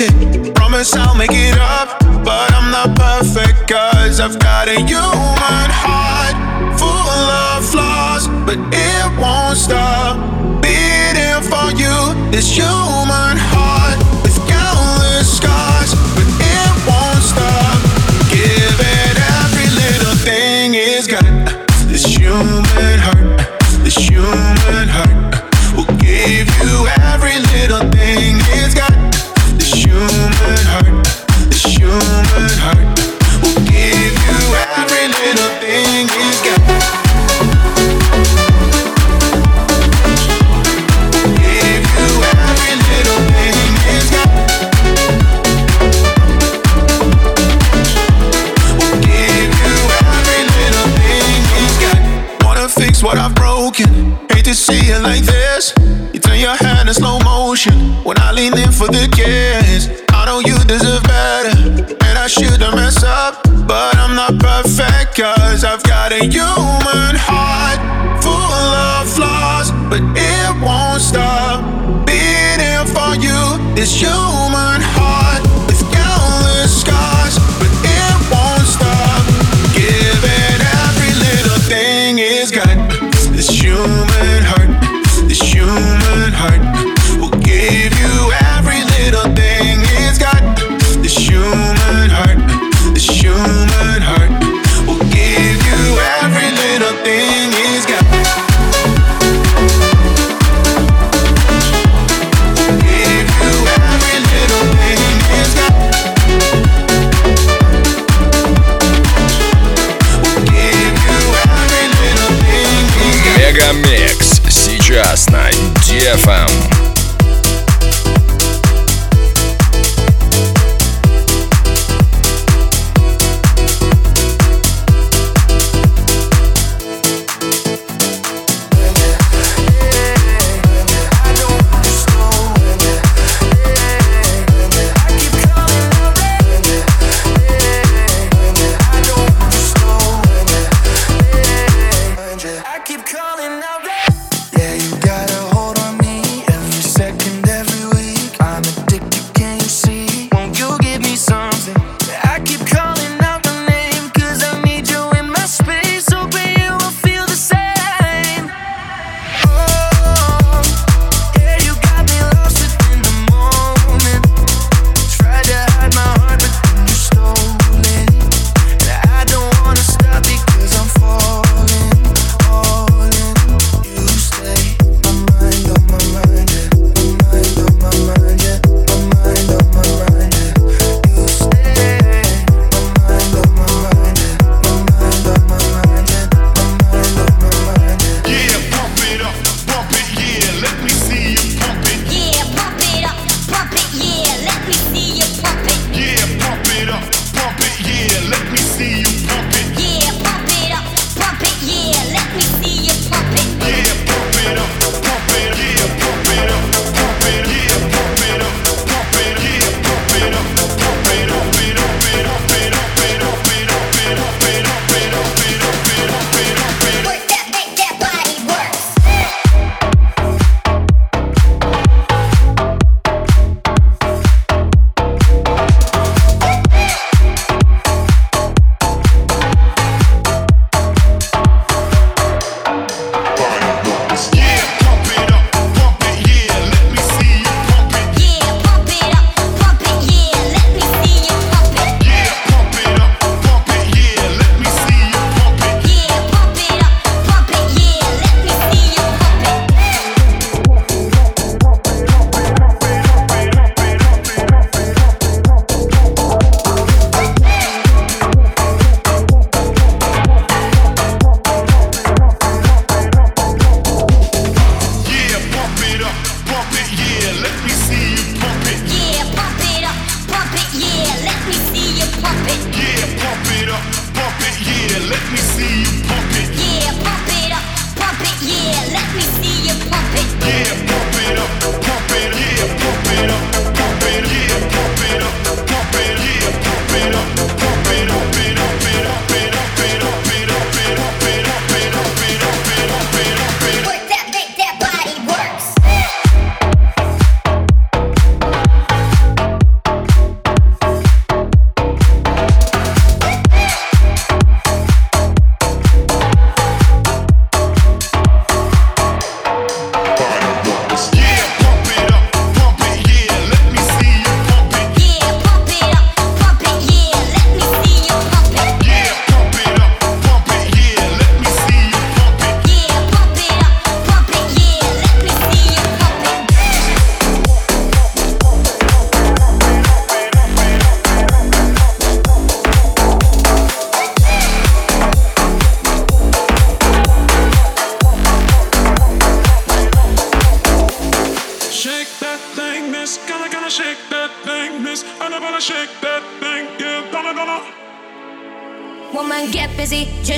it. Promise I'll make it up, but I'm not perfect, cause I've got a human heart full of flaws, but it won't stop beating for you. This human heart. has got this human heart, this human heart.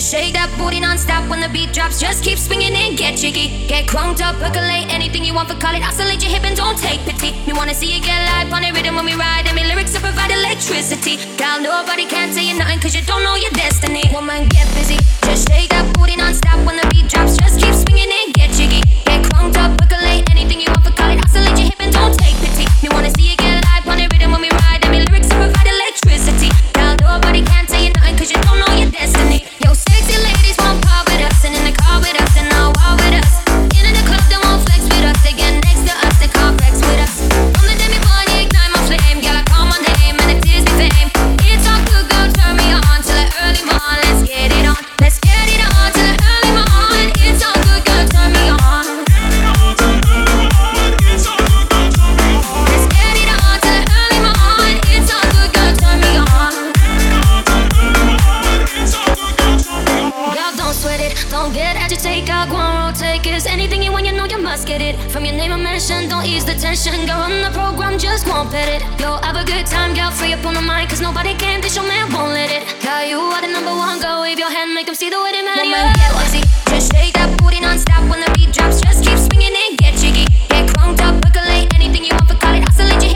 Shake that booty non-stop when the beat drops. Just keep swinging and get jiggy. Get crunked up, percolate anything you want for call it. Oscillate your hip and don't take pity. We wanna see you get live on a rhythm when we ride. And my lyrics will provide electricity. Girl, nobody can tell you nothing cause you don't know your destiny. Woman, get busy. Just shake that booty non-stop when got one roll tickets. Anything you want, you know you must get it. From your name I mentioned, don't ease the tension. Girl, on the program, just won't pet it. Yo, have a good time, girl, free up on the mind. Cause nobody can this your man won't let it. Girl, you are the number one, girl, wave your hand, make them see the way they man. No man get lazy, just shake that booty non when the beat drops. Just keep swinging and get jiggy. Get crunked up, percolate anything you want for call it. Oscillate your